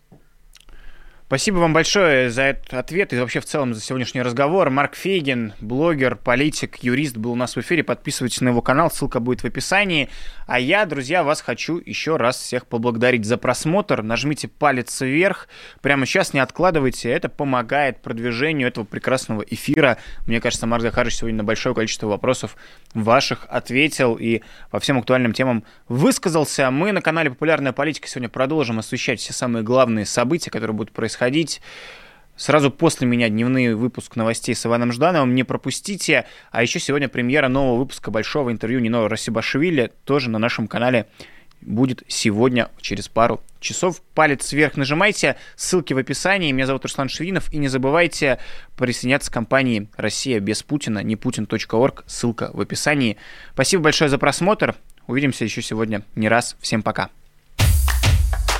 Спасибо вам большое за этот ответ и вообще в целом за сегодняшний разговор. Марк Фейгин, блогер, политик, юрист был у нас в эфире. Подписывайтесь на его канал, ссылка будет в описании. А я, друзья, вас хочу еще раз всех поблагодарить за просмотр. Нажмите палец вверх. Прямо сейчас не откладывайте. Это помогает продвижению этого прекрасного эфира. Мне кажется, Марк Захарович сегодня на большое количество вопросов ваших ответил и по всем актуальным темам высказался. Мы на канале «Популярная политика» сегодня продолжим освещать все самые главные события, которые будут происходить Сразу после меня дневной выпуск новостей с Иваном Ждановым. Не пропустите. А еще сегодня премьера нового выпуска большого интервью Нино Расибашвили тоже на нашем канале будет сегодня через пару часов. Палец вверх нажимайте, ссылки в описании. Меня зовут Руслан Шевинов. И не забывайте присоединяться к компании «Россия без Путина», не putin.org, ссылка в описании. Спасибо большое за просмотр. Увидимся еще сегодня не раз. Всем пока.